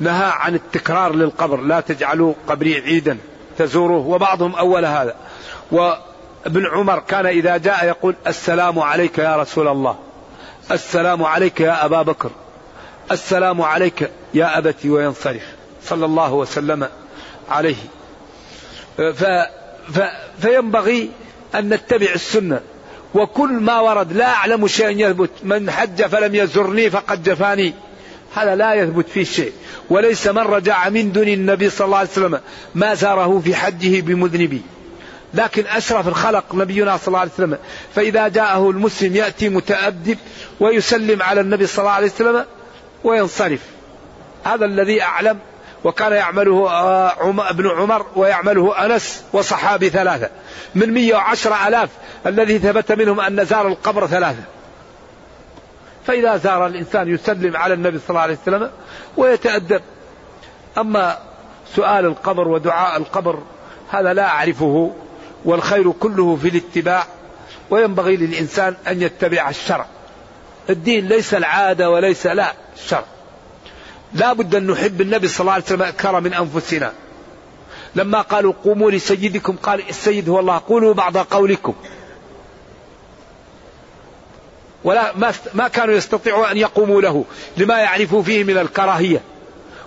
نهى عن التكرار للقبر. لا تجعلوا قبري عيدا تزوروه. وبعضهم أول هذا. وابن عمر كان إذا جاء يقول السلام عليك يا رسول الله السلام عليك يا أبا بكر. السلام عليك يا أبتي وينصرف صلى الله وسلم عليه. ف ف فينبغي أن نتبع السنة. وكل ما ورد لا أعلم شيئا يثبت. من حج فلم يزرني فقد جفاني. هذا لا يثبت فيه شيء. وليس من رجع من دون النبي صلى الله عليه وسلم ما زاره في حجه بمذنبي. لكن أشرف الخلق نبينا صلى الله عليه وسلم. فإذا جاءه المسلم يأتي متأدب ويسلم على النبي صلى الله عليه وسلم. وينصرف. هذا الذي أعلم وكان يعمله آه، ابن عمر ويعمله أنس وصحابي ثلاثة. من مية وعشر ألاف الذي ثبت منهم أن زار القبر ثلاثة. فإذا زار الإنسان يسلم على النبي صلى الله عليه وسلم ويتأدب. أما سؤال القبر ودعاء القبر هذا لا أعرفه والخير كله في الاتباع وينبغي للإنسان أن يتبع الشرع. الدين ليس العادة وليس لا الشرع لا بد أن نحب النبي صلى الله عليه وسلم أكثر من أنفسنا. لما قالوا قوموا لسيدكم قال السيد هو الله قولوا بعض قولكم. ولا ما ما كانوا يستطيعوا أن يقوموا له لما يعرفوا فيه من الكراهية.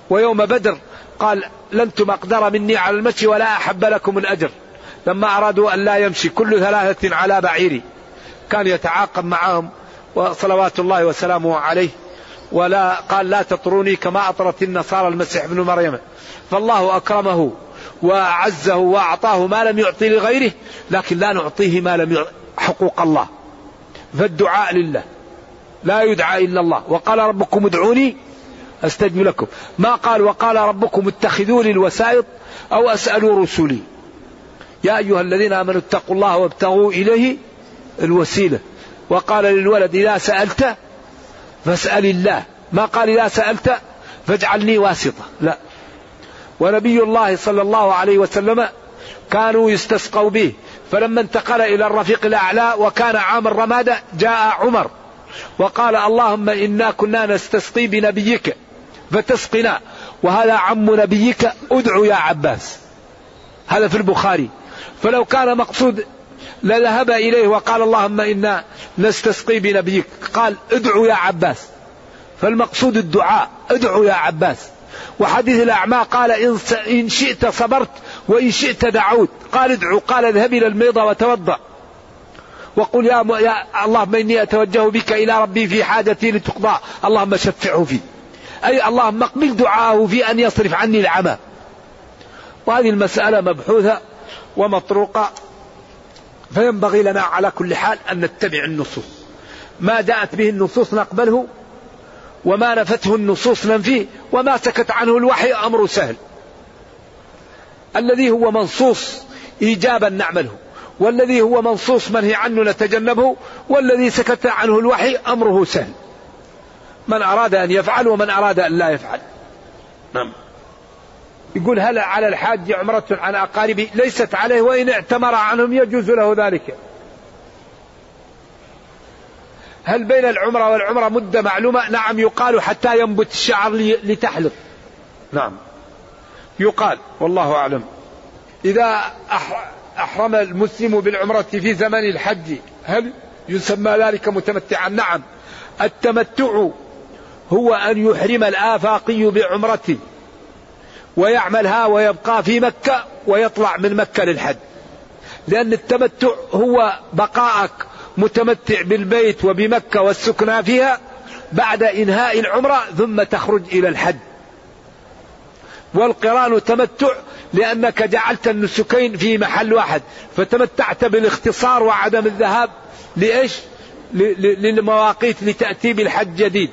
ويوم بدر قال لنتم أقدر مني على المشي ولا أحب لكم الأجر. لما أرادوا أن لا يمشي كل ثلاثة على بعيري كان يتعاقب معهم. وصلوات الله وسلامه عليه. ولا قال لا تطروني كما أطرت النصارى المسيح ابن مريم. فالله أكرمه وأعزه وأعطاه ما لم يعطي لغيره لكن لا نعطيه ما لم يعطي حقوق الله. فالدعاء لله. لا يدعى إلا الله. وقال ربكم ادعوني أستجب لكم. ما قال وقال ربكم اتخذوا لي الوسائط أو أسألوا رسلي. يا أيها الذين آمنوا اتقوا الله وابتغوا إليه الوسيلة. وقال للولد إذا سألت فاسأل الله. ما قال إذا سألت فاجعلني واسطة. لا. ونبي الله صلى الله عليه وسلم كانوا يستسقوا به. فلما انتقل إلى الرفيق الأعلى وكان عام الرمادة جاء عمر وقال اللهم إنا كنا نستسقي بنبيك فتسقنا. وهذا عم نبيك ادعو يا عباس. هذا في البخاري. فلو كان مقصود لذهب إليه وقال اللهم إنا نستسقي بنبيك. قال ادعو يا عباس. فالمقصود الدعاء ادعو يا عباس. وحديث الأعمى قال إن شئت صبرت وإن شئت دعوت. قال ادعو قال اذهب إلى الميضة وتوضأ. وقل يا, م... يا اللهم إني أتوجه بك إلى ربي في حاجتي لتقضى. اللهم شفعه فيه أي اللهم اقبل دعاءه في أن يصرف عني العمى. وهذه المسألة مبحوثة ومطروقة. فينبغي لنا على كل حال أن نتبع النصوص. ما جاءت به النصوص نقبله وما نفته النصوص ننفيه وما سكت عنه الوحي أمر سهل. الذي هو منصوص إيجابا نعمله والذي هو منصوص منهي عنه نتجنبه والذي سكت عنه الوحي أمره سهل. من أراد أن يفعل ومن أراد أن لا يفعل. نعم. يقول هل على الحاج عمرة عن أقاربه ليست عليه وإن اعتمر عنهم يجوز له ذلك؟ هل بين العمرة والعمرة مدة معلومة؟ نعم يقال حتى ينبت الشعر لتحلق. نعم. يقال والله أعلم. إذا أحرم المسلم بالعمرة في زمن الحج هل يسمى ذلك متمتعا؟ نعم. التمتع هو أن يحرم الآفاقي بعمرة ويعملها ويبقى في مكة ويطلع من مكة للحج. لأن التمتع هو بقائك متمتع بالبيت وبمكة والسكنى فيها بعد إنهاء العمرة ثم تخرج إلى الحج. والقران تمتع لأنك جعلت النسكين في محل واحد فتمتعت بالاختصار وعدم الذهاب لإيش؟ للمواقيت لتأتي بالحج جديد.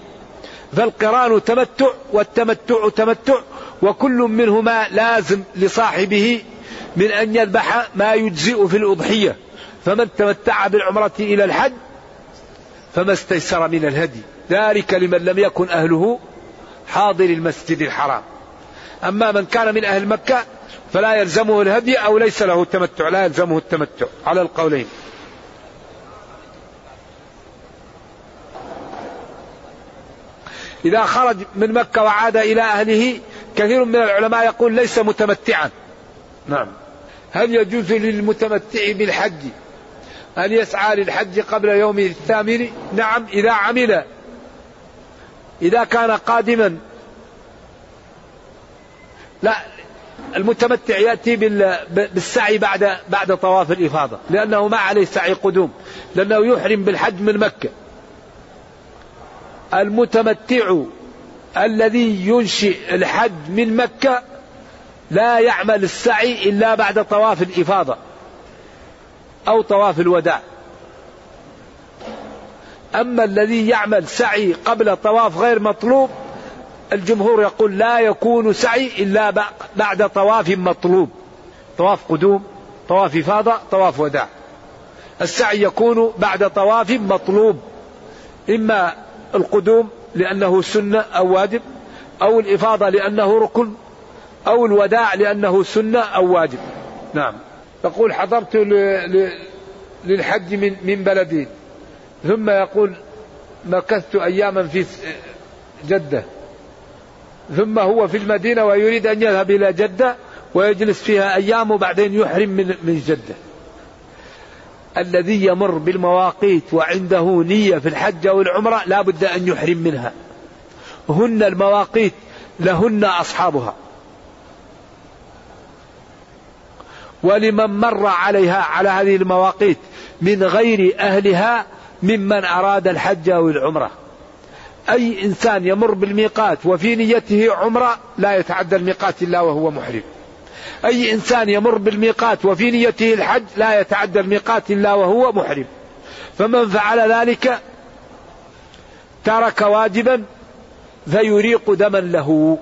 فالقران تمتع والتمتع تمتع وكل منهما لازم لصاحبه من أن يذبح ما يجزئ في الأضحية. فمن تمتع بالعمرة إلى الحج فما استيسر من الهدي. ذلك لمن لم يكن أهله حاضر المسجد الحرام. أما من كان من أهل مكة فلا يلزمه الهدي أو ليس له التمتع لا يلزمه التمتع. على القولين. إذا خرج من مكة وعاد إلى أهله كثير من العلماء يقول ليس متمتعا. نعم. هل يجوز للمتمتع بالحج؟ أن يسعى للحج قبل يوم الثامن؟ نعم إذا عمل. إذا كان قادما. لا المتمتع يأتي بالسعي بعد بعد طواف الإفاضة لأنه ما عليه سعي قدوم لأنه يحرم بالحج من مكة. المتمتع الذي ينشئ الحج من مكة لا يعمل السعي إلا بعد طواف الإفاضة أو طواف الوداع. أما الذي يعمل سعي قبل طواف غير مطلوب الجمهور يقول لا يكون سعي إلا بعد طواف مطلوب. طواف قدوم طواف إفاضة طواف وداع. السعي يكون بعد طواف مطلوب. إما القدوم لأنه سنة أو واجب أو الإفاضة لأنه ركن أو الوداع لأنه سنة أو واجب. نعم. يقول حضرت للحج من من بلدي. ثم يقول مكثت أياما في جدة. ثم هو في المدينة ويريد أن يذهب إلى جدة ويجلس فيها أيام وبعدين يحرم من من جدة. الذي يمر بالمواقيت وعنده نية في الحج أو العمرة لا بد أن يحرم منها. هن المواقيت لهن أصحابها. ولمن مر عليها على هذه المواقيت من غير أهلها ممن أراد الحج أو العمرة. أي إنسان يمر بالميقات وفي نيته عمرة لا يتعدى الميقات إلا وهو محرم. أي إنسان يمر بالميقات وفي نيته الحج لا يتعدى الميقات إلا وهو محرم. فمن فعل ذلك ترك واجبا فيريق دما له.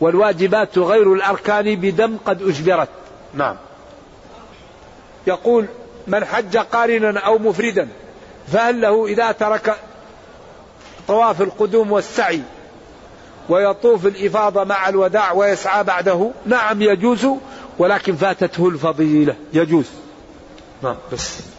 والواجبات غير الأركان بدم قد أجبرت. نعم. يقول من حج قارنا أو مفردا فهل له إذا ترك طواف القدوم والسعي ويطوف الإفاضة مع الوداع ويسعى بعده. نعم يجوز ولكن فاتته الفضيلة. يجوز. نعم بس.